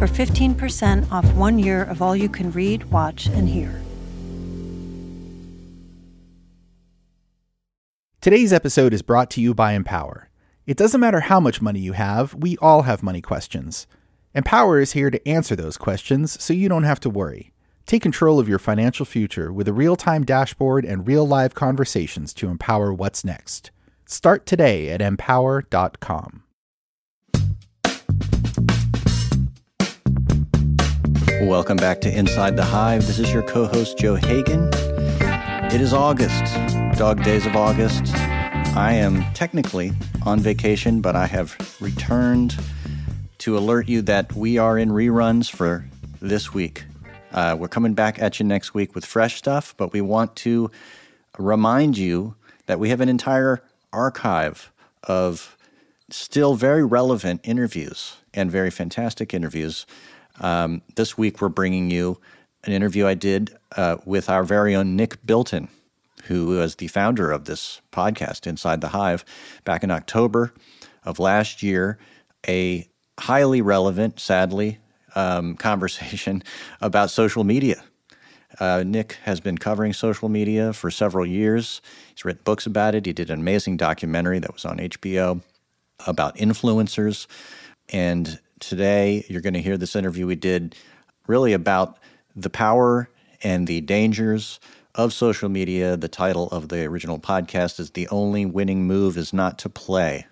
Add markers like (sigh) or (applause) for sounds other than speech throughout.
for 15% off one year of all you can read, watch, and hear. Today's episode is brought to you by Empower. It doesn't matter how much money you have, we all have money questions. Empower is here to answer those questions so you don't have to worry. Take control of your financial future with a real time dashboard and real live conversations to empower what's next. Start today at empower.com. Welcome back to Inside the Hive. This is your co host, Joe Hagan. It is August, dog days of August. I am technically on vacation, but I have returned to alert you that we are in reruns for this week. Uh, we're coming back at you next week with fresh stuff, but we want to remind you that we have an entire archive of still very relevant interviews and very fantastic interviews. Um, this week, we're bringing you an interview I did uh, with our very own Nick Bilton, who was the founder of this podcast, Inside the Hive, back in October of last year. A highly relevant, sadly, um, (laughs) conversation about social media. Uh, Nick has been covering social media for several years. He's written books about it. He did an amazing documentary that was on HBO about influencers. And today you're going to hear this interview we did really about the power and the dangers of social media. The title of the original podcast is The Only Winning Move is Not to Play.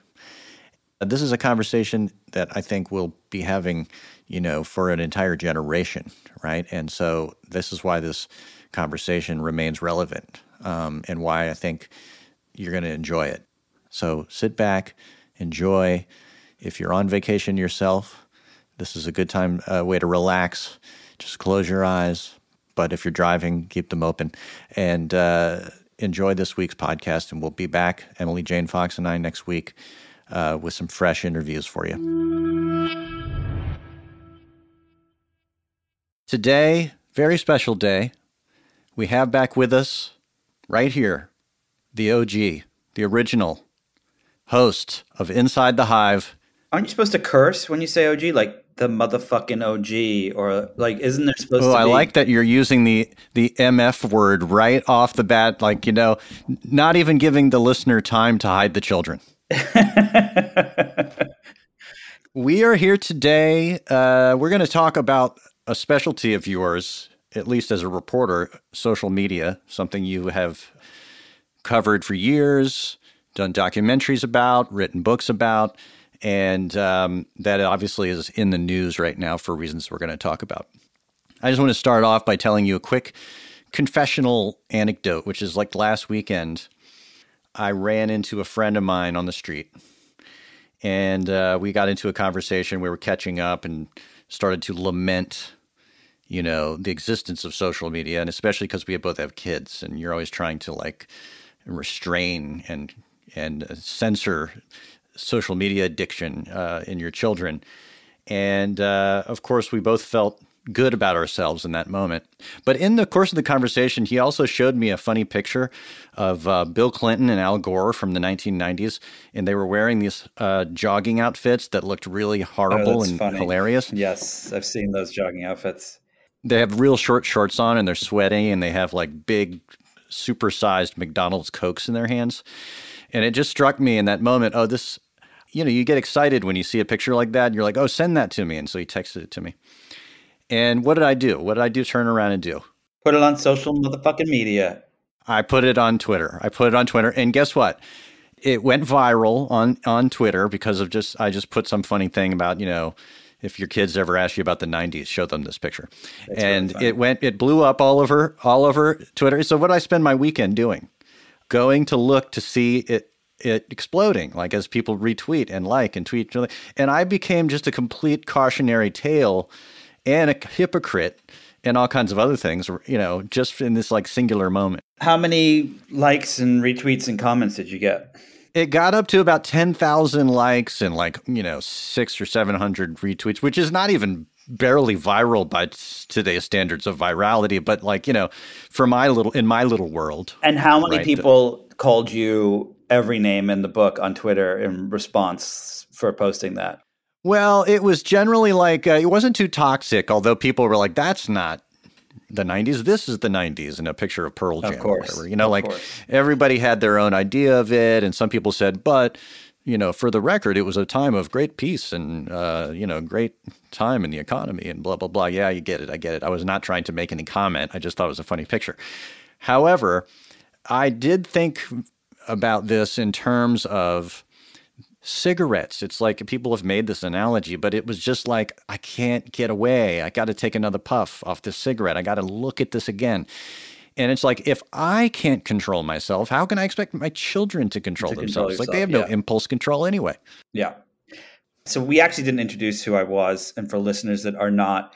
This is a conversation that I think we'll be having, you know, for an entire generation, right? And so this is why this conversation remains relevant um, and why I think you're going to enjoy it. So sit back, enjoy. If you're on vacation yourself, this is a good time, uh, way to relax. Just close your eyes. But if you're driving, keep them open and uh, enjoy this week's podcast. And we'll be back, Emily Jane Fox and I, next week uh, with some fresh interviews for you. Today, very special day. We have back with us, right here, the OG, the original host of Inside the Hive. Aren't you supposed to curse when you say OG? Like the motherfucking OG, or like, isn't there supposed oh, to be? I like that you're using the the MF word right off the bat. Like you know, not even giving the listener time to hide the children. (laughs) we are here today. Uh, we're going to talk about a specialty of yours, at least as a reporter, social media, something you have covered for years, done documentaries about, written books about, and um, that obviously is in the news right now for reasons we're going to talk about. I just want to start off by telling you a quick confessional anecdote, which is like last weekend. I ran into a friend of mine on the street, and uh, we got into a conversation. We were catching up and started to lament, you know, the existence of social media, and especially because we both have kids, and you're always trying to like restrain and and censor social media addiction uh, in your children. And uh, of course, we both felt good about ourselves in that moment. But in the course of the conversation, he also showed me a funny picture of uh, Bill Clinton and Al Gore from the 1990s, and they were wearing these uh, jogging outfits that looked really horrible Oh, and funny. hilarious. Yes, I've seen those jogging outfits. They have real short shorts on, and they're sweaty, and they have like big, supersized McDonald's cokes in their hands. And it just struck me in that moment. Oh, this, you know, you get excited when you see a picture like that. And you're like, oh, send that to me. And so he texted it to me. And what did I do? What did I do? Turn around and do? Put it on social motherfucking media. I put it on Twitter. I put it on Twitter, and guess what? It went viral on on Twitter because of just I just put some funny thing about you know if your kids ever ask you about the '90s, show them this picture, That's and funny. it went it blew up all over all over Twitter. So what did I spend my weekend doing? Going to look to see it it exploding like as people retweet and like and tweet and I became just a complete cautionary tale and a hypocrite and all kinds of other things, you know, just in this like singular moment. How many likes and retweets and comments did you get? It got up to about 10,000 likes and like, you know, six or 700 retweets, which is not even barely viral by today's standards of virality, but like, you know, for my little, in my little world. And how many right, people the, called you every name in the book on Twitter in response for posting that? Well, it was generally like, uh, it wasn't too toxic, although people were like, that's not the 90s this is the 90s and a picture of pearl jam of course. or whatever you know of like course. everybody had their own idea of it and some people said but you know for the record it was a time of great peace and uh, you know great time in the economy and blah blah blah yeah you get it i get it i was not trying to make any comment i just thought it was a funny picture however i did think about this in terms of cigarettes. It's like people have made this analogy, but it was just like, I can't get away. I got to take another puff off this cigarette. I got to look at this again. And it's like, if I can't control myself, how can I expect my children to control to themselves? Control like they have no yeah. impulse control anyway. Yeah. So we actually didn't introduce who I was. And for listeners that are not,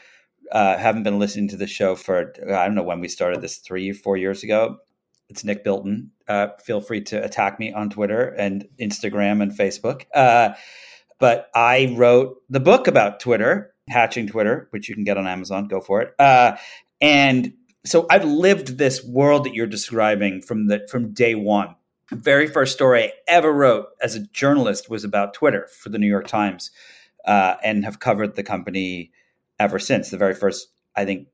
uh, haven't been listening to the show for, I don't know when we started this, three, four years ago. It's Nick Bilton. Uh, feel free to attack me on Twitter and Instagram and Facebook. Uh, but I wrote the book about Twitter, Hatching Twitter, which you can get on Amazon. Go for it. Uh, and so I've lived this world that you're describing from the from day one. The very first story I ever wrote as a journalist was about Twitter for the New York Times, uh, and have covered the company ever since. The very first, I think,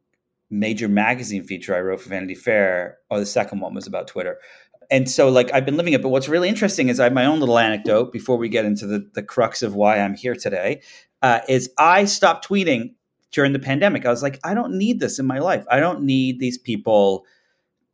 major magazine feature I wrote for Vanity Fair, or the second one was about Twitter. And so, like, I've been living it. But what's really interesting is I have my own little anecdote before we get into the, the crux of why I'm here today. Uh, is I stopped tweeting during the pandemic. I was like, I don't need this in my life. I don't need these people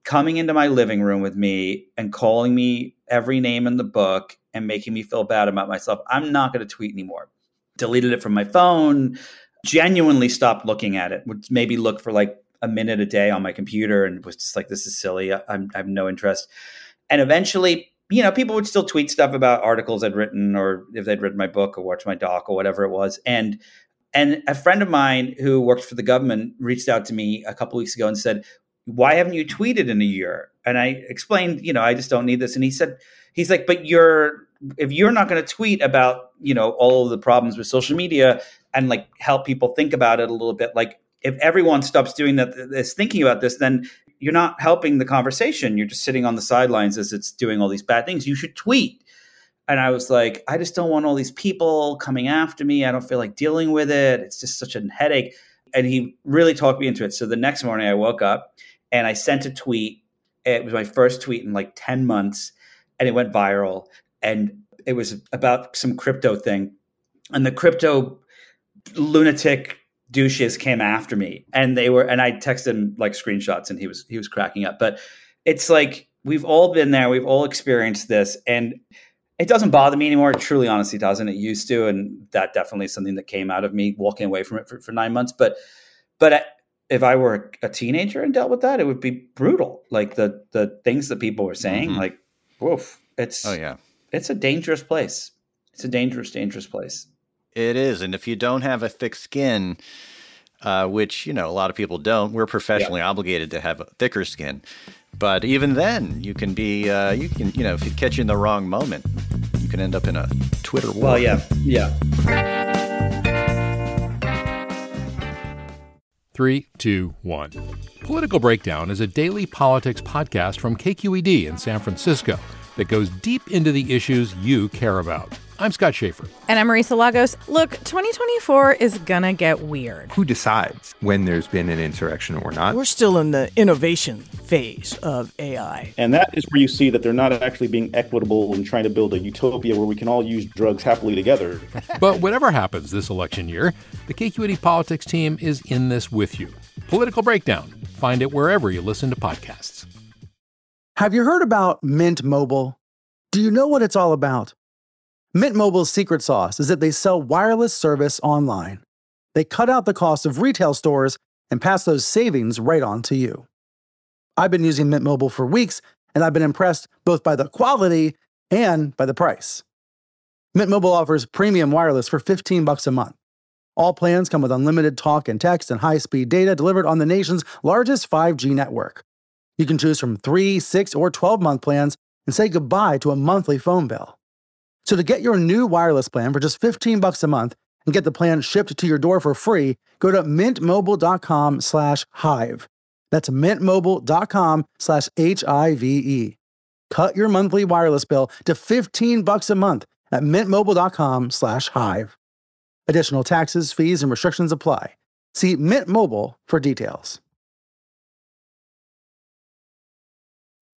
coming into my living room with me and calling me every name in the book and making me feel bad about myself. I'm not going to tweet anymore. Deleted it from my phone, genuinely stopped looking at it. Would maybe look for like a minute a day on my computer and was just like, this is silly. I, I have no interest. And eventually, you know, people would still tweet stuff about articles I'd written or if they'd read my book or watched my doc or whatever it was. And and a friend of mine who worked for the government reached out to me a couple weeks ago and said, "Why haven't you tweeted in a year?" And I explained, you know, I just don't need this. And he said, he's like, "But you're if you're not going to tweet about, you know, all of the problems with social media and like help people think about it a little bit, like if everyone stops doing that is thinking about this then you're not helping the conversation. You're just sitting on the sidelines as it's doing all these bad things. You should tweet. And i was like i just don't want all these people coming after me. I don't feel like dealing with it. It's just such a headache. And he really talked me into it. So the next morning i woke up and i sent a tweet. It was my first tweet in like 10 months and it went viral. And it was about some crypto thing. And the crypto lunatic douches came after me and they were and i texted him like screenshots and he was he was cracking up. But it's like we've all been there we've all experienced this and it doesn't bother me anymore. It truly honestly doesn't. It used to and that definitely is something that came out of me walking away from it for, for nine months. But but if i were a teenager and dealt with that it would be brutal. Like the the things that people were saying mm-hmm. like woof it's oh yeah. it's a dangerous place. It's a dangerous dangerous place it is, and if you don't have a thick skin, uh, which you know a lot of people don't, we're professionally yeah. obligated to have a thicker skin. But even then, you can be, uh, you can, you know, if you catch you in the wrong moment, you can end up in a Twitter war. Well, yeah, yeah. Three, two, one. Political Breakdown is a daily politics podcast from KQED in San Francisco that goes deep into the issues you care about. I'm Scott Shafer. And I'm Marisa Lagos. Look, 2024 is gonna get weird. Who decides when there's been an insurrection or not? We're still in the innovation phase of AI. And that is where you see that they're not actually being equitable and trying to build a utopia where we can all use drugs happily together. (laughs) but whatever happens this election year, the KQED Politics team is in this with you. Political Breakdown. Find it wherever you listen to podcasts. Have you heard about Mint Mobile? Do you know what it's all about? Mint Mobile's secret sauce is that they sell wireless service online. They cut out the cost of retail stores and pass those savings right on to you. I've been using Mint Mobile for weeks, and I've been impressed both by the quality and by the price. Mint Mobile offers premium wireless for 15 bucks a month. All plans come with unlimited talk and text and high speed data delivered on the nation's largest 5G network. You can choose from 3, 6, or 12 month plans and say goodbye to a monthly phone bill. So to get your new wireless plan for just 15 bucks a month and get the plan shipped to your door for free, go to mintmobile.com slash hive. That's mintmobile.com slash H-I-V-E. Cut your monthly wireless bill to 15 bucks a month at mintmobile.com slash hive. Additional taxes, fees, and restrictions apply. See Mint Mobile for details.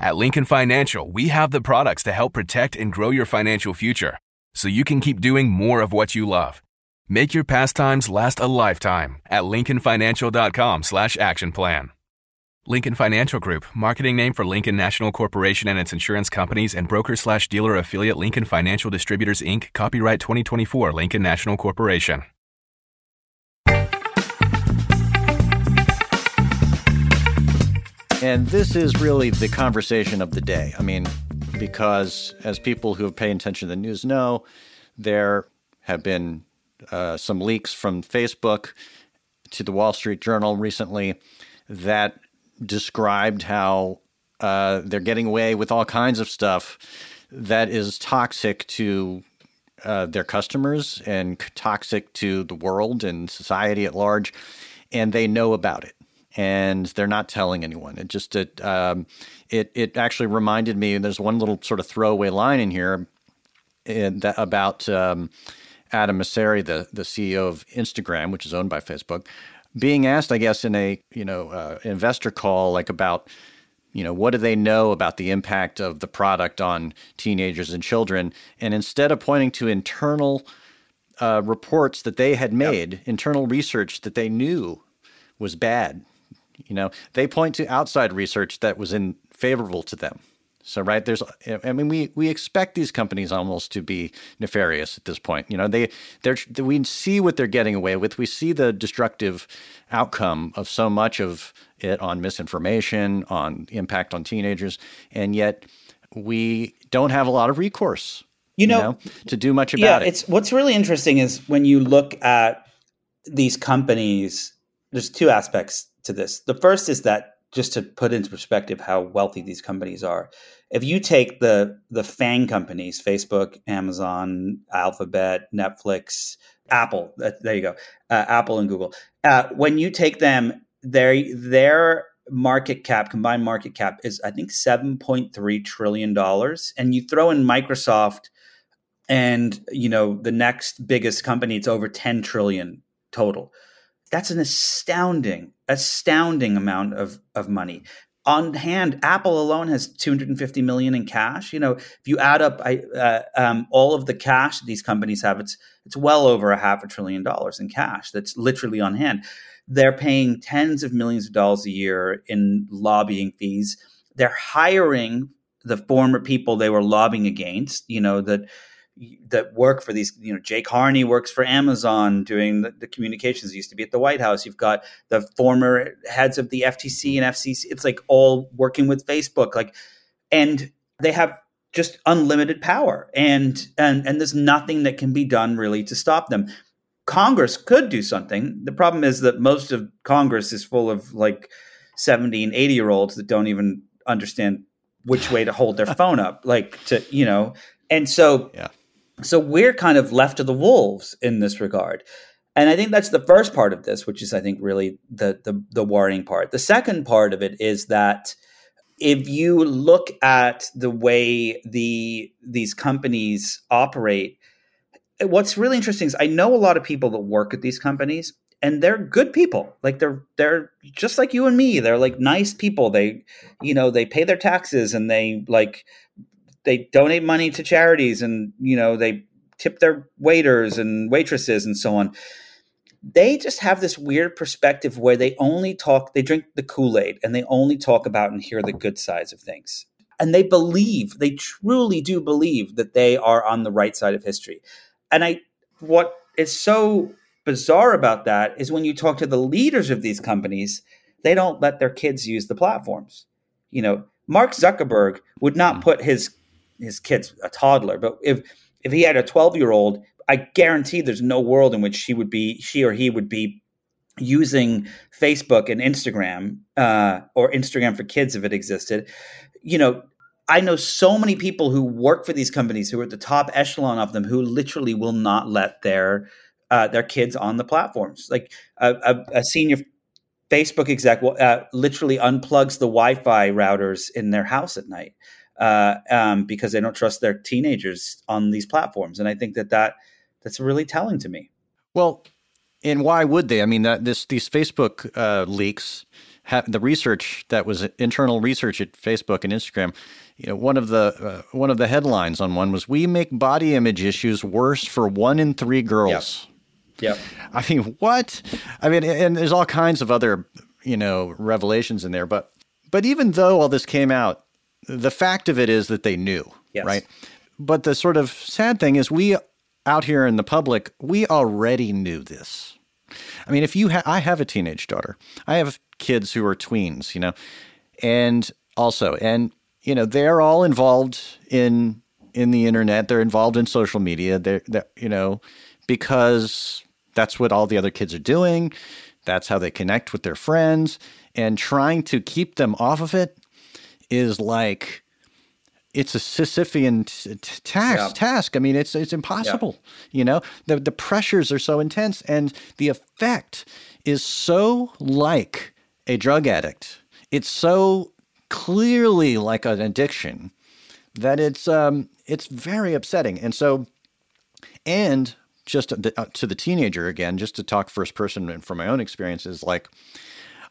At Lincoln Financial, we have the products to help protect and grow your financial future so you can keep doing more of what you love. Make your pastimes last a lifetime at lincolnfinancial.com slash action plan. Lincoln Financial Group, marketing name for Lincoln National Corporation and its insurance companies and broker slash dealer affiliate Lincoln Financial Distributors Inc., copyright 2024 Lincoln National Corporation. And this is really the conversation of the day. I mean, because as people who have paid attention to the news know, there have been uh, some leaks from Facebook to the Wall Street Journal recently that described how uh, they're getting away with all kinds of stuff that is toxic to uh, their customers and toxic to the world and society at large, and they know about it and they're not telling anyone. It just it um, it it actually reminded me. There's one little sort of throwaway line in here in that, about um, Adam Mosseri, the the CEO of Instagram, which is owned by Facebook, being asked, I guess, in a you know uh, investor call, like about you know what do they know about the impact of the product on teenagers and children, and instead of pointing to internal uh, reports that they had made, yep. internal research that they knew was bad you know, they point to outside research that was in favorable to them. So right there's I mean we we expect these companies almost to be nefarious at this point. You know, they they're we see what they're getting away with. We see the destructive outcome of so much of it on misinformation, on impact on teenagers, and yet we don't have a lot of recourse. You know, you know to do much about yeah, it. It's what's really interesting is when you look at these companies there's two aspects to this. The first is that just to put into perspective how wealthy these companies are. If you take the the FAANG companies, Facebook, Amazon, Alphabet, Netflix, Apple, there you go, uh, Apple and Google. Uh, when you take them, their their market cap, combined market cap, is I think seven point three trillion dollars, and you throw in Microsoft, and you know the next biggest company, it's over ten trillion total. That's an astounding, astounding amount of, of money. On hand, Apple alone has 250 million in cash. You know, if you add up I, uh, um, all of the cash these companies have, it's it's well over a half a trillion dollars in cash. That's literally on hand. They're paying tens of millions of dollars a year in lobbying fees. They're hiring the former people they were lobbying against. You know that that work for these. You know, Jay Carney works for Amazon doing the, the, communications. He used to be at the White House. You've got the former heads of the FTC and FCC. It's like all working with Facebook. Like, and they have just unlimited power, and and and there's nothing that can be done really to stop them. Congress could do something. The problem is that most of Congress is full of like 70 and 80 year olds that don't even understand which way to hold their (laughs) phone up like to you know and so yeah so we're kind of left to the wolves in this regard. And I think that's the first part of this, which is I think really the, the the worrying part. The second part of it is that if you look at the way the these companies operate, what's really interesting is I know a lot of people that work at these companies and they're good people. Like they're they're just like you and me. They're like nice people. They you know, they pay their taxes and they like they donate money to charities and you know they tip their waiters and waitresses and so on they just have this weird perspective where they only talk, they drink the Kool Aid and they only talk about and hear the good sides of things. And they believe, they truly do believe that they are on the right side of history. And I, what is so bizarre about that is when you talk to the leaders of these companies, they don't let their kids use the platforms. You know, Mark Zuckerberg would not mm. put his his kids a toddler, but if if he had a 12 year old, I guarantee there's no world in which she would be, she or he would be using Facebook and Instagram uh, or Instagram for kids if it existed. You know, I know so many people who work for these companies who are at the top echelon of them who literally will not let their uh, their kids on the platforms. Like a, a, a senior Facebook exec uh, literally unplugs the Wi-Fi routers in their house at night uh, um, because they don't trust their teenagers on these platforms. And I think that, that that's really telling to me. Well, and why would they? I mean, that this these Facebook uh, leaks, have, the research that was internal research at Facebook and Instagram. You know, one of the uh, one of the headlines on one was "We make body image issues worse for one in three girls." Yeah. I mean, what? I mean, and there's all kinds of other you know revelations in there, but but even though all this came out, the fact of it is that they knew, yes. right? But the sort of sad thing is we out here in the public, we already knew this. I mean, if you ha- I have a teenage daughter. I have kids who are tweens, you know. And also, and you know, they're all involved in in the internet. They're involved in social media. They're, they're you know, because that's what all the other kids are doing. That's how they connect with their friends. And trying to keep them off of it is like it's a Sisyphean t- t- task. Yeah. Task. I mean, it's it's impossible. Yeah. You know, the the pressures are so intense, and the effect is so like a drug addict. It's so clearly like an addiction that it's um it's very upsetting. And so, and just to the, uh, to the teenager again, just to talk first person and from my own experiences, like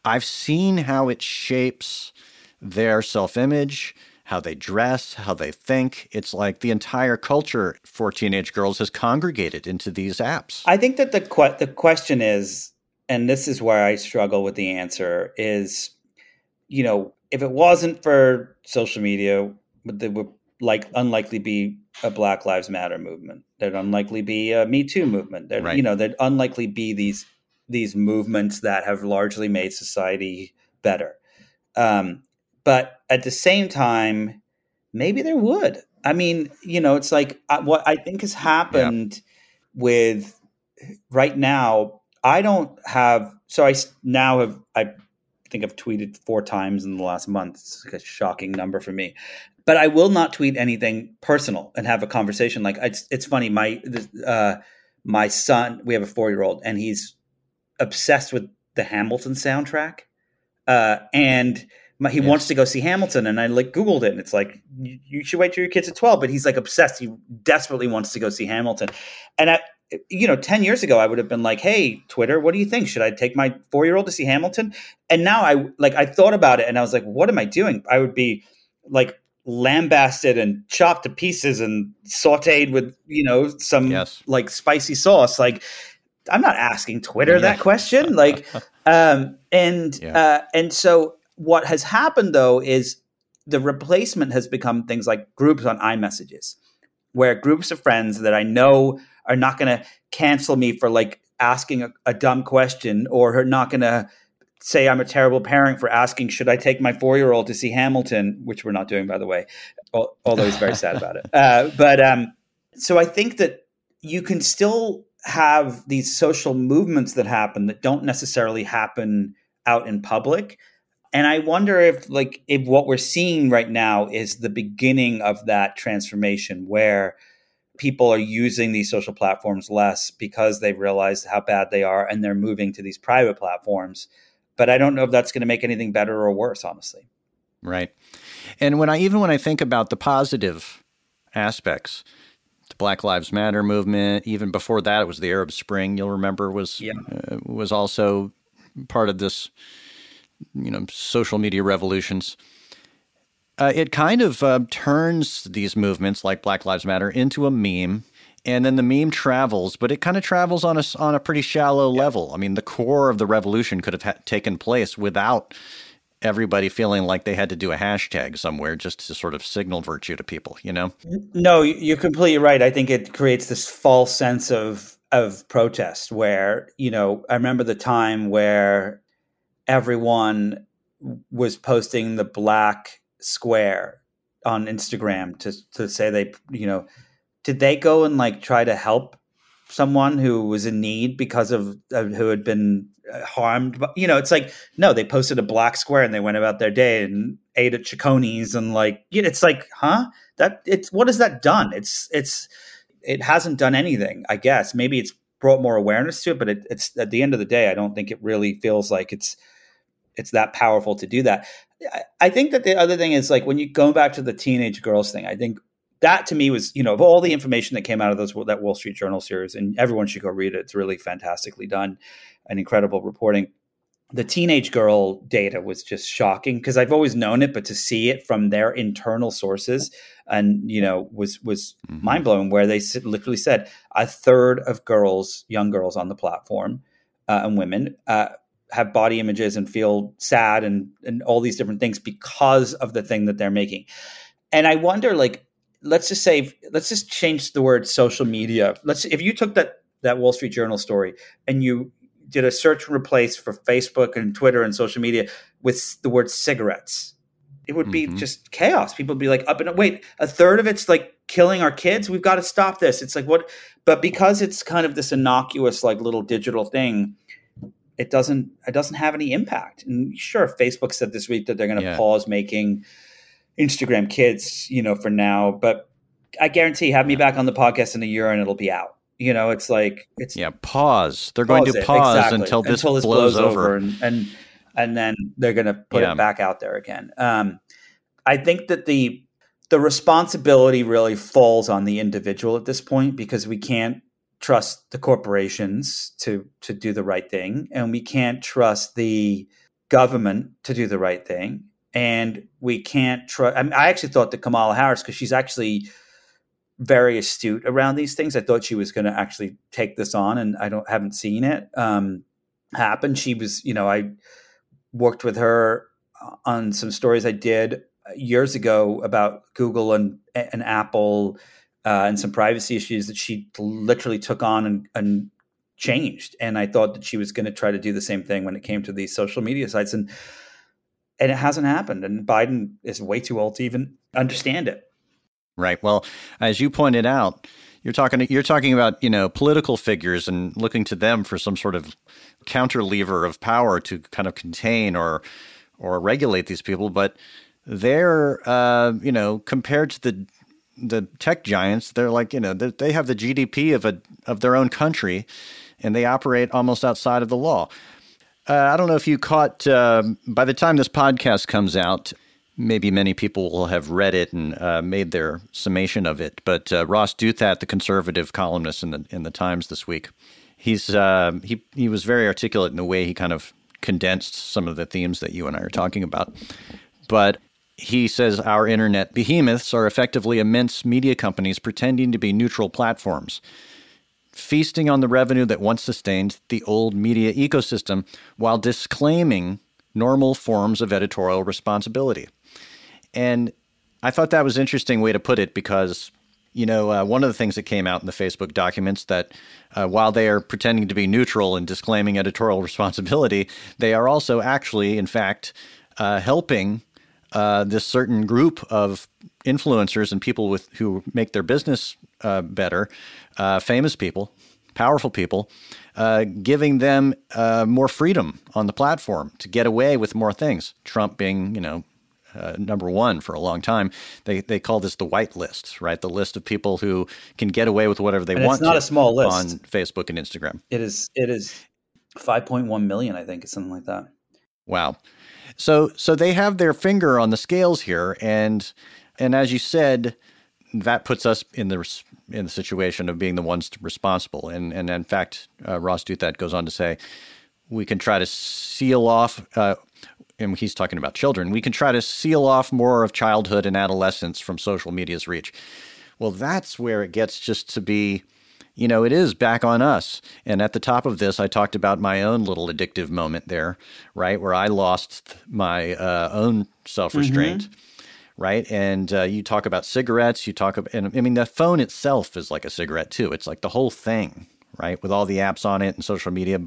I've seen how it shapes their self image, how they dress, how they think. It's like the entire culture for teenage girls has congregated into these apps. I think that the que- the question is, and this is where I struggle with the answer, is you know if it wasn't for social media, there would like unlikely be a Black Lives Matter movement. There'd unlikely be a Me Too movement. There'd, right. You know, there'd unlikely be these these movements that have largely made society better. Um, but at the same time, maybe there would. I mean, you know, it's like uh, what I think has happened yep. with right now. I don't have, so I now have, I think I've tweeted four times in the last month. It's like a shocking number for me. But I will not tweet anything personal and have a conversation. Like it's, it's funny. My uh, my son, we have a four year old, and he's obsessed with the Hamilton soundtrack. Uh, and he yes. wants to go see Hamilton, and I like Googled it, and it's like you, you should wait till your kid's at twelve. But he's like obsessed; he desperately wants to go see Hamilton. And I, you know, ten years ago, I would have been like, "Hey, Twitter, what do you think? Should I take my four year old to see Hamilton?" And now I like I thought about it, and I was like, "What am I doing?" I would be like lambasted and chopped to pieces and sautéed with you know some yes. like spicy sauce, like. I'm not asking Twitter yeah. that question. Like, (laughs) um, and yeah. uh, and so what has happened though is the replacement has become things like groups on iMessages, where groups of friends that I know are not going to cancel me for like asking a, a dumb question or are not going to say I'm a terrible parent for asking, should I take my four year old to see Hamilton, which we're not doing, by the way, although he's very sad about it. (laughs) Uh, but um, so I think that you can still have these social movements that happen that don't necessarily happen out in public and I wonder if like if what we're seeing right now is the beginning of that transformation where people are using these social platforms less because they've realized how bad they are and they're moving to these private platforms. But I don't know if that's going to make anything better or worse, honestly. Right. And when I even when I think about the positive aspects, the Black Lives Matter movement, even before that it was the Arab Spring, you'll remember was yeah. uh, was also part of this you know social media revolutions. Uh, it kind of uh, turns these movements like Black Lives Matter into a meme, and then the meme travels, but it kind of travels on a on a pretty shallow yeah. level. I mean, the core of the revolution could have ha- taken place without everybody feeling like they had to do a hashtag somewhere just to sort of signal virtue to people, you know? No, you're completely right. I think it creates this false sense of of protest where, you know, I remember the time where everyone was posting the black square on Instagram to to say they, you know, did they go and like try to help someone who was in need because of who had been uh, harmed. But you know, it's like no, they posted a black square and they went about their day and ate at Chiconi's and like it's like, huh? That it's what has that done? It's it's it hasn't done anything. I guess maybe it's brought more awareness to it, but it, it's at the end of the day, I don't think it really feels like it's it's that powerful to do that. I, I think that the other thing is like when you go back to the teenage girls thing, I think that to me was, you know, of all the information that came out of those that Wall Street Journal series, and everyone should go read it. It's really fantastically done and incredible reporting. The teenage girl data was just shocking because I've always known it, but to see it from their internal sources and you know was was mm-hmm. mind blowing. Where they literally said a third of girls, young girls on the platform, uh, and women uh, have body images and feel sad and and all these different things because of the thing that they're making. And I wonder, like, let's just say let's just change the word social media. Let's if you took that that Wall Street Journal story and you did a search and replace for Facebook and Twitter and social media with the word cigarettes, it would be mm-hmm. just chaos. People would be like, up and wait, a third of it's like killing our kids. We've got to stop this. It's like what, but because it's kind of this innocuous, like little digital thing, it doesn't, it doesn't have any impact. And sure, Facebook said this week that they're going to yeah. pause making Instagram kids, you know, for now. But I guarantee, have me back on the podcast in a year and it'll be out. You know, it's like it's yeah. Pause. They're going to pause exactly. until this, until this blows, blows over, over and, and, and then they're going to put yeah. it back out there again. Um, I think that the the responsibility really falls on the individual at this point because we can't trust the corporations to to do the right thing, and we can't trust the government to do the right thing and we can't trust. I, mean, I actually thought that Kamala Harris, because she's actually very astute around these things, I thought she was going to actually take this on, and I don't haven't seen it um, happen. She was, you know, I worked with her on some stories I did years ago about Google and and Apple uh, and some privacy issues that she literally took on and, and changed. And I thought that she was going to try to do the same thing when it came to these social media sites and and it hasn't happened. And Biden is way too old to even understand it. Right. Well, as you pointed out, you're talking you're talking about you know political figures and looking to them for some sort of counter lever of power to kind of contain or or regulate these people, but they're uh, you know compared to the the tech giants, they're like you know they have the GDP of a of their own country, and they operate almost outside of the law. Uh, I don't know if you caught, uh, by the time this podcast comes out, maybe many people will have read it and uh, made their summation of it. But uh, Ross Douthat, the conservative columnist in the in the Times this week, he's uh, he he was very articulate in the way he kind of condensed some of the themes that you and I are talking about. But he says our internet behemoths are effectively immense media companies pretending to be neutral platforms feasting on the revenue that once sustained the old media ecosystem while disclaiming normal forms of editorial responsibility. And I thought that was interesting way to put it because, you know, uh, one of the things that came out in the Facebook documents that uh, while they are pretending to be neutral and disclaiming editorial (laughs) responsibility, they are also actually, in fact, uh, helping uh, this certain group of influencers and people with who make their business uh, better, uh, famous people, powerful people, giving them more freedom on the platform to get away with more things. Trump being, you know, uh, number one for a long time. They they call this the white list, right? The list of people who can get away with whatever they and want. It's not a small list on Facebook and Instagram. It is. It is five point one million, I think, something like that. Wow. So so they have their finger on the scales here, and and as you said, that puts us in the in the situation of being the ones responsible. And and in fact, uh, Ross Douthat goes on to say, we can try to seal off. Uh, and he's talking about children. We can try to seal off more of childhood and adolescence from social media's reach. Well, that's where it gets just to be, you know, it is back on us. And at the top of this, I talked about my own little addictive moment there, right? Where I lost my uh, own self restraint. Mm-hmm. Right. And uh, you talk about cigarettes, you talk about, and I mean, the phone itself is like a cigarette too. It's like the whole thing, right? With all the apps on it and social media.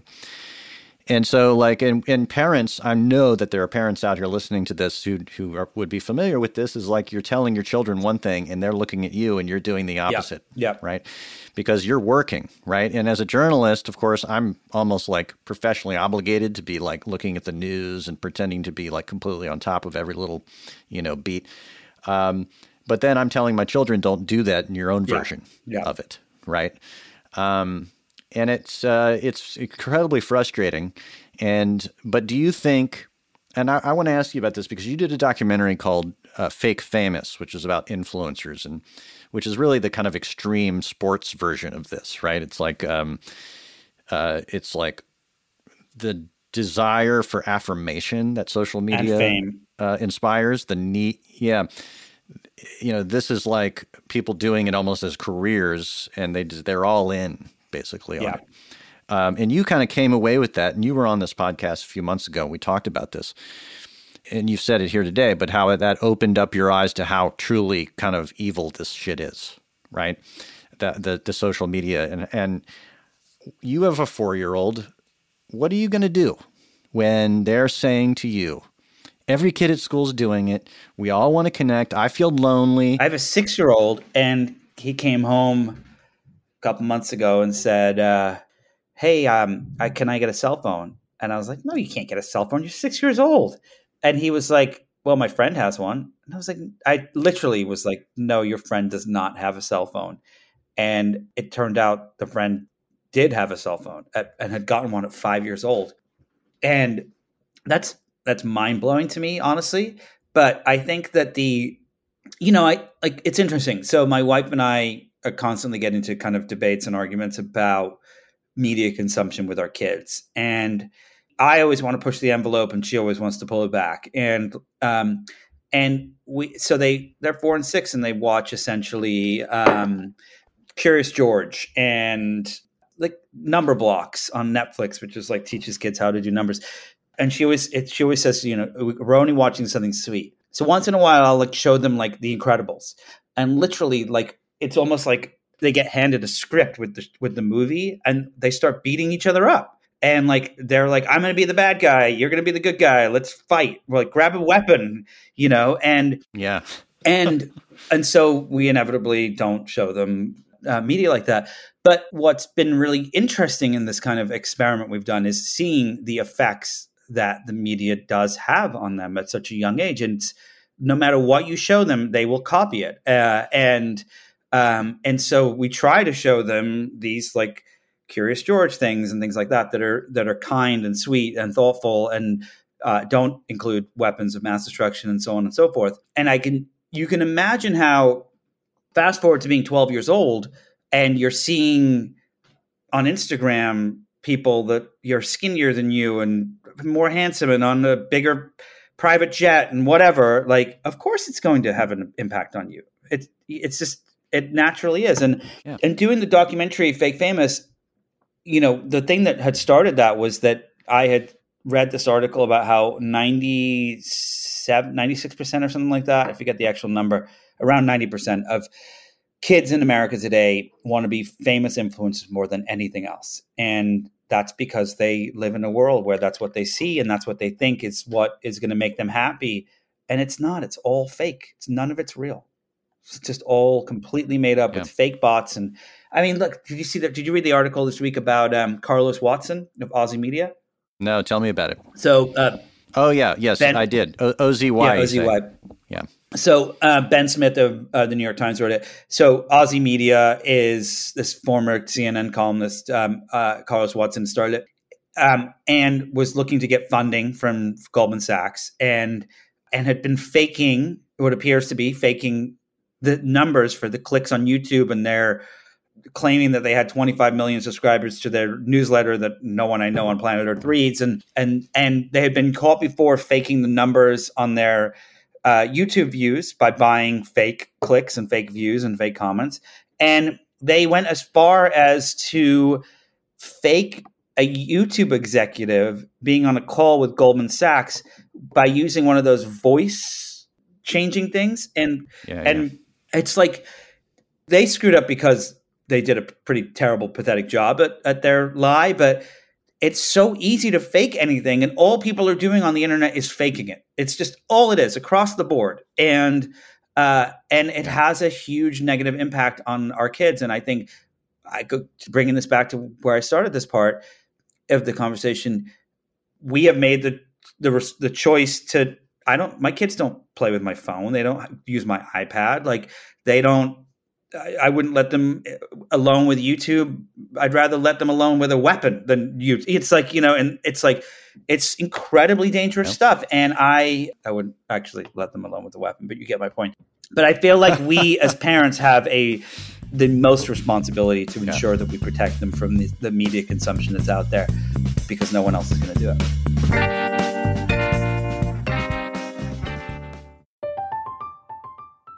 And so, like, and, and parents, I know that there are parents out here listening to this who who are, would be familiar with this. Is like you're telling your children one thing, and they're looking at you, and you're doing the opposite. Yeah. Right. Because you're working, right? And as a journalist, of course, I'm almost like professionally obligated to be like looking at the news and pretending to be like completely on top of every little, you know, beat. Um, but then I'm telling my children, don't do that in your own version yeah. Yeah. of it, right? Um, and it's uh, it's incredibly frustrating. And but do you think? And I, I want to ask you about this because you did a documentary called uh, "Fake Famous," which is about influencers, and which is really the kind of extreme sports version of this, right? It's like um, uh, it's like the desire for affirmation that social media uh, inspires. The need, yeah you know, this is like people doing it almost as careers, and they they're all in basically yeah. on it. Um, and you kind of came away with that, and you were on this podcast a few months ago. We talked about this, and you've said it here today, but how that opened up your eyes to how truly kind of evil this shit is, right? The the, the social media, and and you have a four year old. What are you going to do when they're saying to you, Every kid at school is doing it. We all want to connect. I feel lonely. I have a six year old, and he came home couple months ago and said, uh, "Hey, um, I, can I get a cell phone?" And I was like, "No, you can't get a cell phone. You're six years old." And he was like, "Well, my friend has one." And I was like, I literally was like, "No, your friend does not have a cell phone." And it turned out the friend did have a cell phone at, and had gotten one at five years old, and that's that's mind blowing to me, honestly. But I think that the, you know, I like it's interesting. So my wife and I constantly getting into kind of debates and arguments about media consumption with our kids. And I always want to push the envelope and she always wants to pull it back. And um and we so they they're four and six and they watch essentially um Curious George and like Numberblocks on Netflix, which is like teaches kids how to do numbers. And she always it, she always says, you know, we're only watching something sweet. So once in a while I'll like show them like The Incredibles. And literally like it's almost like they get handed a script with the with the movie and they start beating each other up. And like they're like, I'm gonna be the bad guy, you're gonna be the good guy, let's fight. We're like grab a weapon, you know, and yeah. and and so we inevitably don't show them uh, media like that. But what's been really interesting in this kind of experiment we've done is seeing the effects that the media does have on them at such a young age. And no matter what you show them, they will copy it. Uh, and um, and so we try to show them these like Curious George things and things like that that are that are kind and sweet and thoughtful and uh, don't include weapons of mass destruction and so on and so forth. And I can you can imagine how fast forward to being 12 years old and you're seeing on Instagram people that you're skinnier than you and more handsome and on a bigger private jet and whatever like of course it's going to have an impact on you it's it's just it naturally is. And yeah. and doing the documentary Fake Famous, you know, the thing that had started that was that I had read this article about how 97 96% or something like that, I forget the actual number, around 90% of kids in America today want to be famous influencers more than anything else. And that's because they live in a world where that's what they see and that's what they think is what is going to make them happy. And it's not, it's all fake. It's none of it's real. It's just all completely made up yeah. with fake bots. And I mean, look, did you see that? Did you read the article this week about um, Carlos Watson of OZY Media? No, tell me about it. So, uh, oh yeah, yes, ben, I did. O- OZY, yeah, OZY, yeah. So uh, Ben Smith of uh, the New York Times wrote it. So OZY Media is this former CNN columnist, um, uh, Carlos Watson started um, and was looking to get funding from Goldman Sachs and and had been faking what appears to be faking the numbers for the clicks on YouTube and they're claiming that they had 25 million subscribers to their newsletter that no one I know on planet Earth reads and and and they had been caught before faking the numbers on their uh, YouTube views by buying fake clicks and fake views and fake comments. And they went as far as to fake a YouTube executive being on a call with Goldman Sachs by using one of those voice changing things. And Yeah, and it's like they screwed up because they did a pretty terrible, pathetic job at, at their lie, but it's so easy to fake anything, and all people are doing on the internet is faking it. It's just all it is across the board, and uh, and it has a huge negative impact on our kids. And I think I go bringing this back to where I started this part of the conversation. We have made the the the choice to. I don't. My kids don't play with my phone. They don't use my iPad. Like they don't I, I wouldn't let them eh, alone with YouTube. I'd rather let them alone with a weapon than you. It's like you know, and it's like it's incredibly dangerous stuff. And I, I wouldn't actually let them alone with the weapon, but you get my point. But I feel like we (laughs) as parents have a the most responsibility to ensure that we protect them from the, the media consumption that's out there, because no one else is going to do it.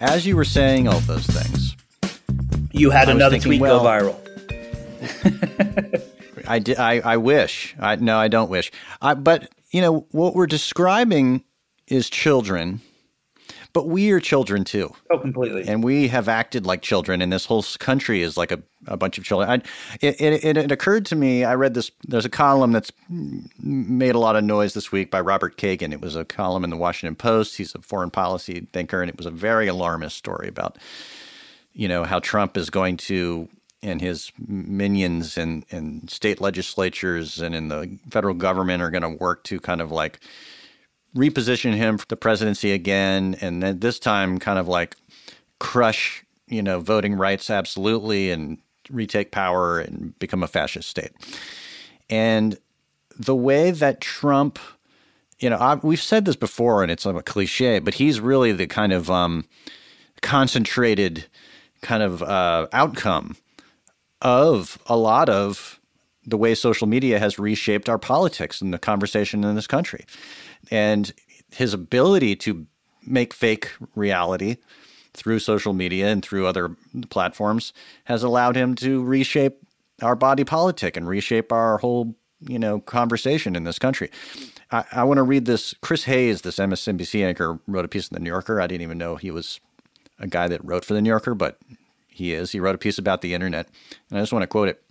As you were saying all those things, You had I another thinking, tweet well, go viral. (laughs) I did. I, I wish. I no, I don't wish. I, but you know what we're describing is children, but we are children too. Oh, completely. And we have acted like children, and this whole country is like a, a bunch of children. I, it, it, it, occurred to me. I read this. There's a column that's made a lot of noise this week by Robert Kagan. It was a column in the Washington Post. He's a foreign policy thinker, and it was a very alarmist story about you know how Trump is going to and his minions and and state legislatures and in the federal government are going to work to kind of like reposition him for the presidency again and then this time kind of like crush you know voting rights absolutely and retake power and become a fascist state and the way that Trump you know I, we've said this before and it's a cliche but he's really the kind of um concentrated kind of uh, outcome of a lot of the way social media has reshaped our politics and the conversation in this country. And his ability to make fake reality through social media and through other platforms has allowed him to reshape our body politic and reshape our whole, you know, conversation in this country. I, I want to read this. Chris Hayes, this MSNBC anchor, wrote a piece in the New Yorker. I didn't even know he was a guy that wrote for the New Yorker, but he is. He wrote a piece about the internet, and I just want to quote it.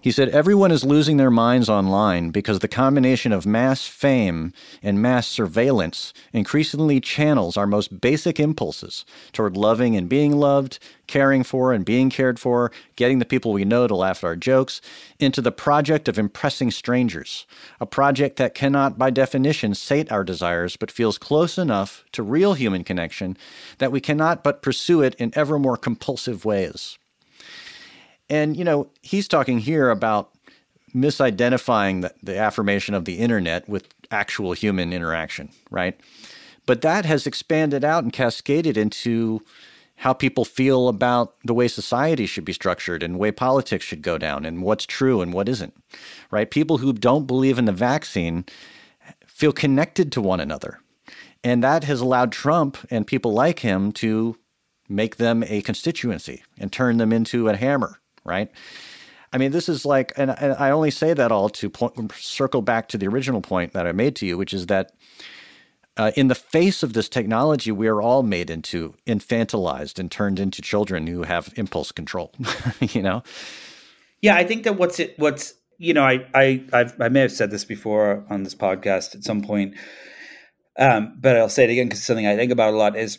He said, Everyone is losing their minds online because the combination of mass fame and mass surveillance increasingly channels our most basic impulses toward loving and being loved, caring for and being cared for, getting the people we know to laugh at our jokes, into the project of impressing strangers, a project that cannot, by definition, sate our desires, but feels close enough to real human connection that we cannot but pursue it in ever more compulsive ways. And, you know, he's talking here about misidentifying the, the affirmation of the internet with actual human interaction, right? But that has expanded out and cascaded into how people feel about the way society should be structured and the way politics should go down and what's true and what isn't, right? People who don't believe in the vaccine feel connected to one another. And that has allowed Trump and people like him to make them a constituency and turn them into a hammer, right? I mean, this is like, and, and I only say that all to circle back to the original point that I made to you, which is that uh, in the face of this technology, we are all made into infantilized and turned into children who have impulse control. (laughs) you know? Yeah, I think that what's it what's you know I I I've, I may have said this before on this podcast at some point, um, but I'll say it again because it's something I think about a lot. Is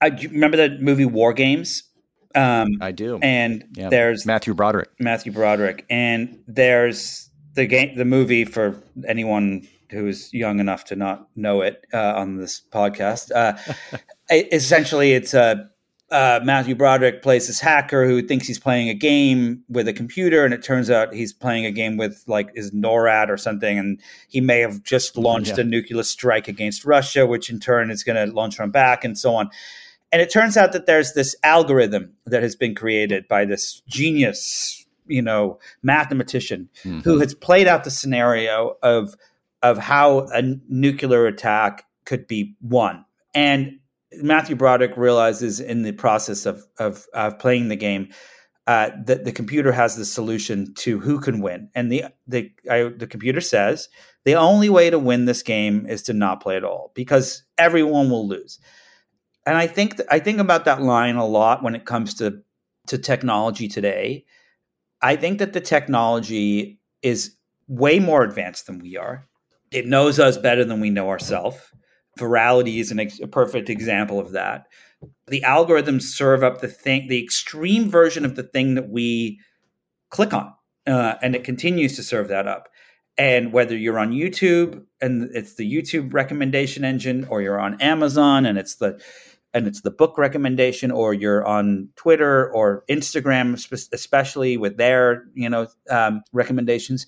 I remember that movie War Games? Um, I do. And Yeah. there's Matthew Broderick. Matthew Broderick, and there's the game, the movie for anyone who's young enough to not know it uh, on this podcast. Uh, (laughs) essentially, it's a uh, Matthew Broderick plays this hacker who thinks he's playing a game with a computer, and it turns out he's playing a game with like his NORAD or something, and he may have just launched Yeah. a nuclear strike against Russia, which in turn is going to launch one back, and so on. And it turns out that there's this algorithm that has been created by this genius, you know, mathematician who has played out the scenario of of how a nuclear attack could be won. And Matthew Broderick realizes in the process of of, of playing the game uh, that the computer has the solution to who can win. And the the I, the computer says the only way to win this game is to not play at all because everyone will lose. And I think th- I think about that line a lot when it comes to to technology today. I think that the technology is way more advanced than we are. It knows us better than we know ourselves. Virality is ex- a perfect example of that. The algorithms serve up the thing, the extreme version of the thing that we click on, uh, and it continues to serve that up. And whether you're on YouTube and it's the YouTube recommendation engine, or you're on Amazon and it's the and it's the book recommendation, or you're on Twitter or Instagram, spe- especially with their you know um, recommendations,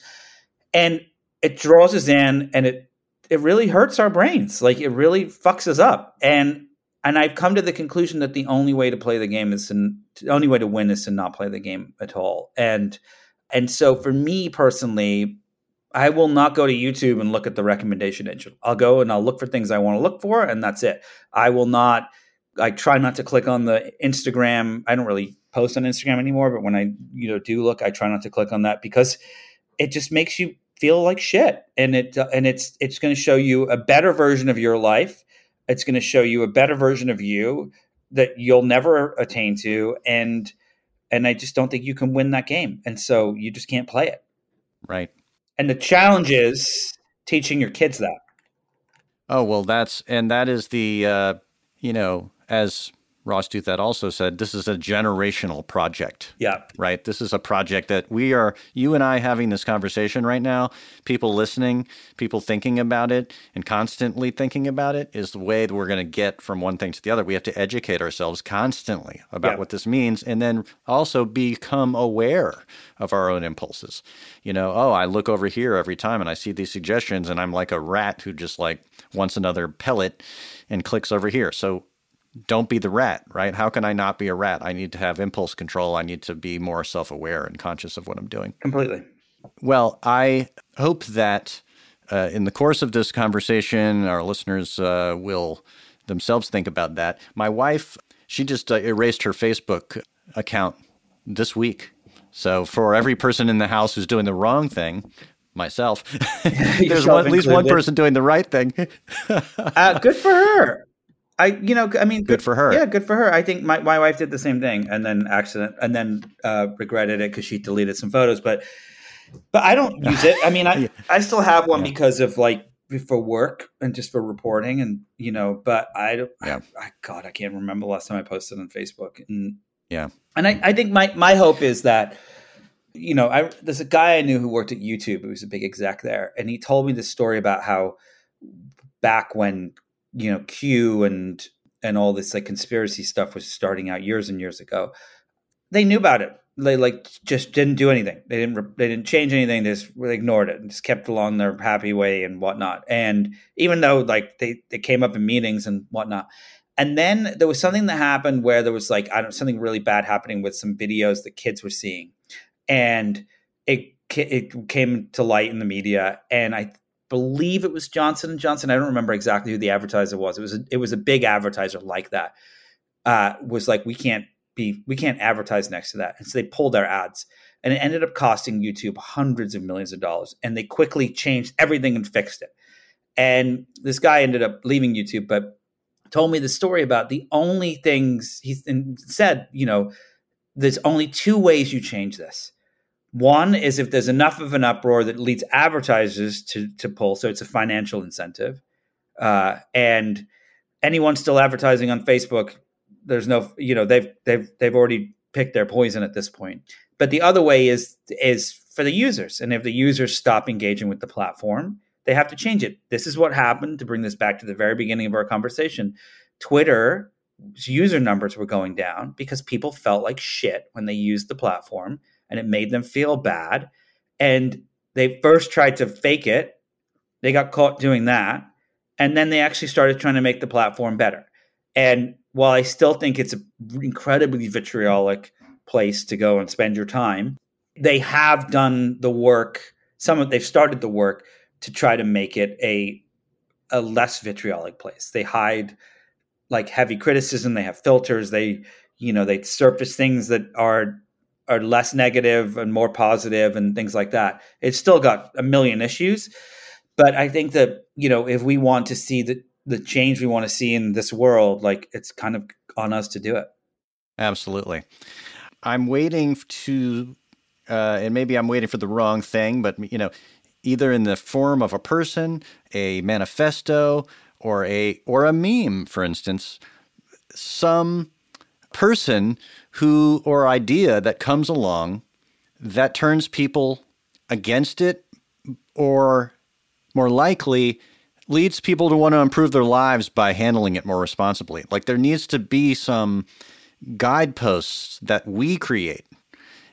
and it draws us in, and it it really hurts our brains. Like it really fucks us up. And and I've come to the conclusion that the only way to play the game is to the only way to win is to not play the game at all. And and so for me personally, I will not go to YouTube and look at the recommendation engine. I'll go and I'll look for things I want to look for, and that's it. I will not. I try not to click on the Instagram. I don't really post on Instagram anymore, but when I you know do look, I try not to click on that because it just makes you feel like shit, and it uh, and it's it's going to show you a better version of your life. It's going to show you a better version of you that you'll never attain to, and and I just don't think you can win that game, and so you just can't play it. Right. And the challenge is teaching your kids that. Oh well, that's and that is the uh, you know as Ross Douthat also said, this is a generational project. Yeah. Right. This is a project that we are you and I having this conversation right now. People listening, people thinking about it, and constantly thinking about it is the way that we're going to get from one thing to the other. We have to educate ourselves constantly about Yeah. what this means, and then also become aware of our own impulses. You know, oh, I look over here every time and I see these suggestions, and I'm like a rat who just like wants another pellet and clicks over here. So don't be the rat, right? How can I not be a rat? I need to have impulse control. I need to be more self aware and conscious of what I'm doing. Completely. Well, I hope that uh, in the course of this conversation, our listeners uh, will themselves think about that. My wife, she just uh, erased her Facebook account this week. So for every person in the house who's doing the wrong thing, myself, (laughs) (laughs) there's one, at least one person doing the right thing. (laughs) uh, good for her. I, you know, I mean, Good for her. Yeah, good for her. I think my, my wife did the same thing, and then accident, and then uh, regretted it because she deleted some photos. But, but I don't use it. I mean, I (laughs) I still have one because of like for work and just for reporting, and you know. But I don't. Yeah. I, God, I can't remember the last time I posted on Facebook, and Yeah. and I, I think my my hope is that you know I there's a guy I knew who worked at YouTube who was a big exec there, and he told me this story about how back when you know QAnon and all this like conspiracy stuff was starting out years and years ago, they knew about it. They like just didn't do anything. They didn't they didn't change anything. They just ignored it and just kept along their happy way and whatnot. And even though like they they came up in meetings and whatnot, and then there was something that happened where there was like I don't something really bad happening with some videos that kids were seeing, and it it came to light in the media, and I believe it was Johnson and Johnson. I don't remember exactly who the advertiser was. It was a, it was a big advertiser like that. Uh, was like we can't be we can't advertise next to that, and so they pulled their ads, and it ended up costing YouTube hundreds of millions of dollars. And they quickly changed everything and fixed it. And this guy ended up leaving YouTube, but told me the story about the only things he said, you know, there's only two ways you change this. One is if there's enough of an uproar that leads advertisers to to pull, so it's a financial incentive. Uh, and anyone still advertising on Facebook, there's no, you know, they've they've they've already picked their poison at this point. But the other way is is for the users. And if the users stop engaging with the platform, they have to change it. This is what happened to bring this back to the very beginning of our conversation. Twitter user numbers were going down because people felt like shit when they used the platform and it made them feel bad. And they first tried to fake it. They got caught doing that. And then they actually started trying to make the platform better. And while I still think it's an incredibly vitriolic place to go and spend your time, they have done the work. Some of they've started the work to try to make it a a less vitriolic place. They hide like heavy criticism. They have filters. They you know they surface things that are are less negative and more positive and things like that. It's still got a million issues, but I think that you know if we want to see the the change we want to see in this world, like it's kind of on us to do it. Absolutely. I'm waiting to, uh, and maybe I'm waiting for the wrong thing, but you know, either in the form of a person, a manifesto, or a or a meme, for instance, some person who or idea that comes along that turns people against it or more likely leads people to want to improve their lives by handling it more responsibly. Like there needs to be some guideposts that we create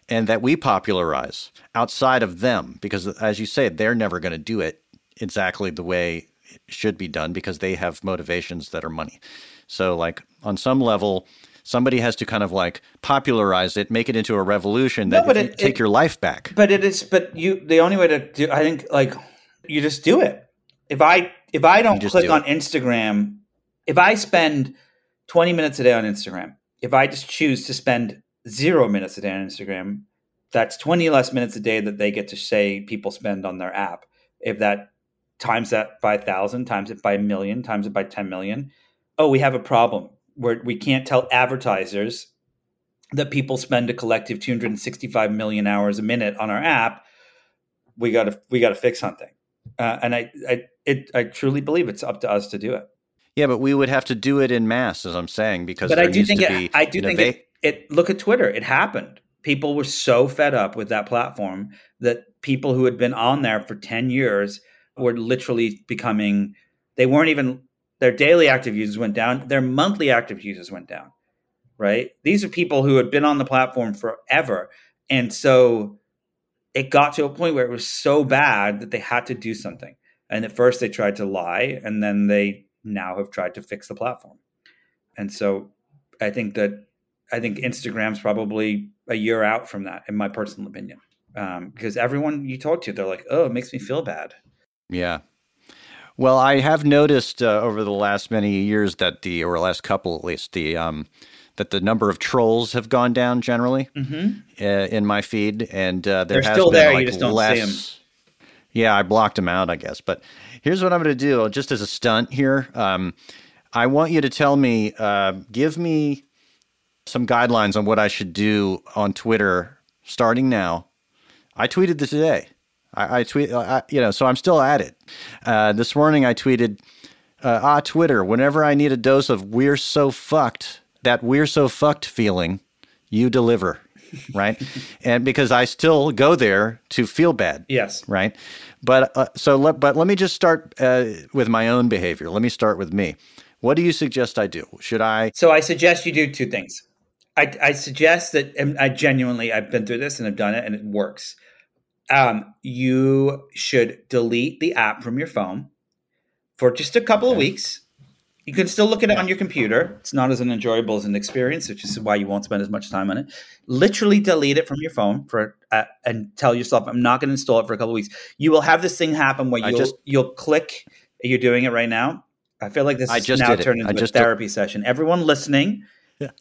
and that we popularize outside of them because as you say they're never going to do it exactly the way it should be done because they have motivations that are money. So like on some level somebody has to kind of like popularize it, make it into a revolution that no, it, take it, your life back. But it is but you the only way to do I think like you just do it. If I if I don't click do on Instagram, if I spend 20 minutes a day on Instagram, if I just choose to spend zero minutes a day on Instagram, that's 20 less minutes a day that they get to say people spend on their app. If that times that by a thousand, times it by a million, times it by 10 million, oh, we have a problem where we can't tell advertisers that people spend a collective 265 million hours a minute on our app. We got to we got to fix something. Uh, and I, I it I truly believe it's up to us to do it. Yeah, but we would have to do it in mass, as I'm saying, because but I do think it, I do think it, it. Look at Twitter; it happened. People were so fed up with that platform that people who had been on there for ten years were literally becoming. They weren't even their daily active users went down. Their monthly active users went down. Right? These are people who had been on the platform forever, and so it got to a point where it was so bad that they had to do something. And at first they tried to lie, and then they now have tried to fix the platform. And so I think that I think Instagram's probably a year out from that, in my personal opinion, um, because everyone you talk to, they're like, "Oh, it makes me feel bad." Yeah. Well, I have noticed uh, over the last many years that the, or last couple at least, the um, that the number of trolls have gone down generally mm-hmm. uh, in my feed, and uh, there They're has still been there. Like you just don't less, see them. Yeah, I blocked them out, I guess. But here's what I'm going to do, just as a stunt here. Um, I want you to tell me, uh, give me some guidelines on what I should do on Twitter starting now. I tweeted this today. I, I tweet, I, you know, so I'm still at it. Uh, this morning I tweeted, uh, ah, Twitter, whenever I need a dose of we're so fucked, that we're so fucked feeling, you deliver (laughs) right? and because I still go there to feel bad. Yes. Right. But uh, so let but let me just start uh, with my own behavior. Let me start with me. What do you suggest I do? Should I? So I suggest you do two things. I, I suggest that, and I genuinely, I've been through this and I've done it and it works. Um, you should delete the app from your phone for just a couple of weeks you can still look at it on your computer. It's not as an enjoyable as an experience, which is why you won't spend as much time on it. Literally delete it from your phone for uh, and tell yourself, "I'm not going to install it for a couple of weeks." You will have this thing happen where you'll just, you'll click. You're doing it right now. I feel like this I is now turned into a therapy session. Everyone listening,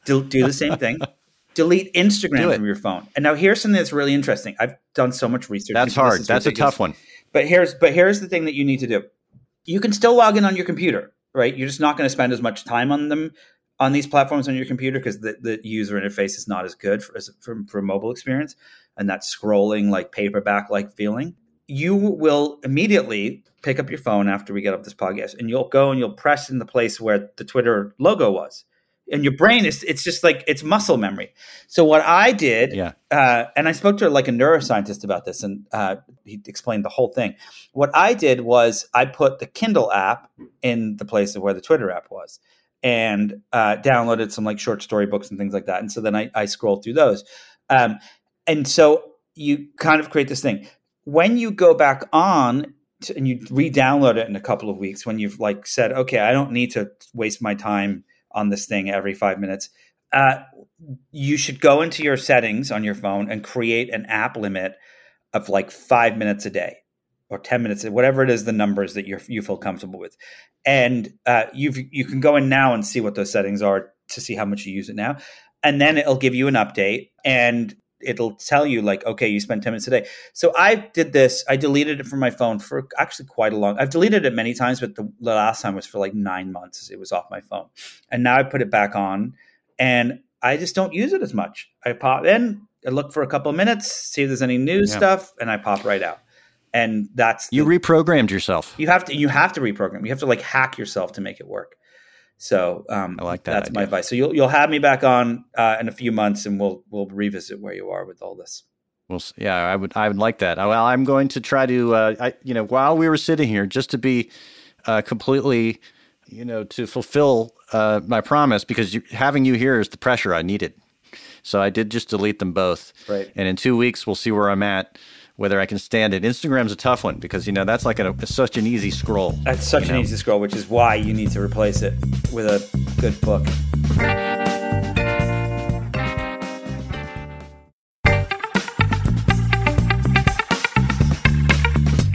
do, do the same thing. (laughs) Delete Instagram from your phone. And now here's something that's really interesting. I've done so much research. That's hard. That's ridiculous. a tough one. But here's but here's the thing that you need to do. You can still log in on your computer right? You're just not going to spend as much time on them on these platforms on your computer because the, the user interface is not as good for, as, for, for mobile experience and that scrolling like paperback like feeling you will immediately pick up your phone after we get off this podcast and you'll go and you'll press in the place where the twitter logo was and your brain is it's just like it's muscle memory. So what I did, Yeah. uh, and I spoke to like a neuroscientist about this, and uh, he explained the whole thing. What I did was I put the Kindle app in the place of where the Twitter app was, and uh, downloaded some like short story books and things like that. And so then I, I scrolled through those, um, and so you kind of create this thing when you go back on to, and you re-download it in a couple of weeks when you've like said okay i don't need to waste my time on this thing every five minutes. Uh, you should go into your settings on your phone and create an app limit of like five minutes a day or 10 minutes whatever it is the numbers that you you feel comfortable with. And uh, you you can go in now and see what those settings are to see how much you use it now. And then it'll give you an update. And it'll tell you like okay you spent 10 minutes a day. So i did this i deleted it from my phone for actually quite a long i've deleted it many times but the, the last time was for like nine months it was off my phone. And now i put it back on and i just don't use it as much. I pop in i look for a couple of minutes see if there's any new Yeah. stuff and i pop right out. And that's You reprogrammed yourself. you have to you have to reprogram. You have to like hack yourself to make it work so um, I like that That's my advice. So you'll you'll have me back on uh, in a few months, and we'll we'll revisit where you are with all this. Well, yeah, I would, I would like that. I- Well, I'm going to try to, uh, I, you know, while we were sitting here, just to be uh, completely, you know, to fulfill uh, my promise, because you, having you here is the pressure I needed. So I did just delete them both. Right. And in two weeks, we'll see where I'm at, whether I can stand it. Instagram's a tough one because you know that's like a, such an easy scroll. That's such an know? easy scroll, which is why you need to replace it with a good book.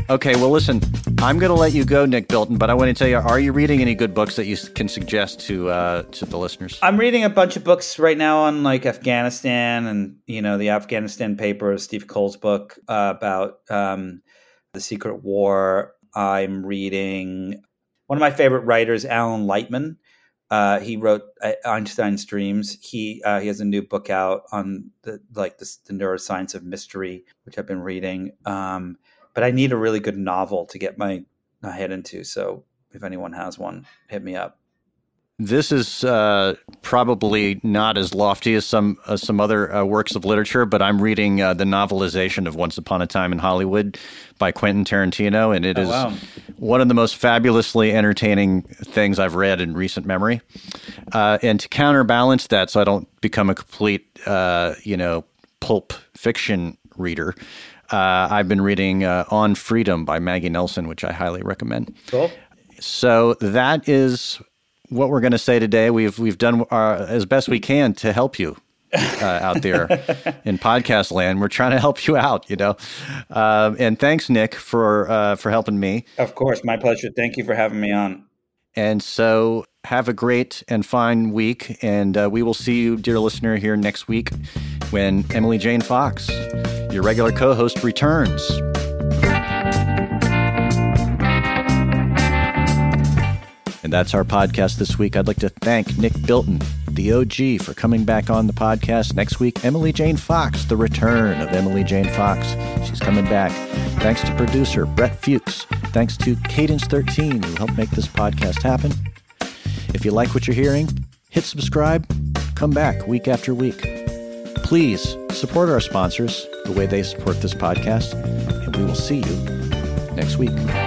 Okay, well, listen, I'm going to let you go, Nick Bilton, but I want to tell you: Are you reading any good books that you can suggest to uh, to the listeners? I'm reading a bunch of books right now on like Afghanistan and you know the Afghanistan papers, Steve Coll's book uh, about um, the secret war. I'm reading one of my favorite writers, Alan Lightman. Uh, he wrote uh, Einstein's Dreams. He uh, he has a new book out on the like the, the neuroscience of mystery, which I've been reading. Um, but I need a really good novel to get my, my head into. So if anyone has one, hit me up. This is uh, probably not as lofty as some as some other uh, works of literature, but I'm reading uh, the novelization of Once Upon a Time in Hollywood by Quentin Tarantino, and it Oh, is wow. one of the most fabulously entertaining things I've read in recent memory. Uh, and to counterbalance that, so I don't become a complete, uh, you know, pulp fiction reader, uh, I've been reading uh, On Freedom by Maggie Nelson, which I highly recommend. Cool. So that is what we're going to say today. We've we've done our, as best we can to help you uh, out there (laughs) in podcast land. We're trying to help you out, you know. Um, and thanks, Nick, for uh, for helping me. Of course, my pleasure. Thank you for having me on. And so, have a great and fine week. And uh, we will see you, dear listener, here next week when Emily Jane Fox, your regular co host, returns. And that's our podcast this week. I'd like to thank Nick Bilton, the OG, for coming back on the podcast. Next week, Emily Jane Fox, the return of Emily Jane Fox. She's coming back. Thanks to producer Brett Fuchs. Thanks to Cadence 13, who helped make this podcast happen. If you like what you're hearing, hit subscribe. Come back week after week. Please support our sponsors the way they support this podcast, and we will see you next week.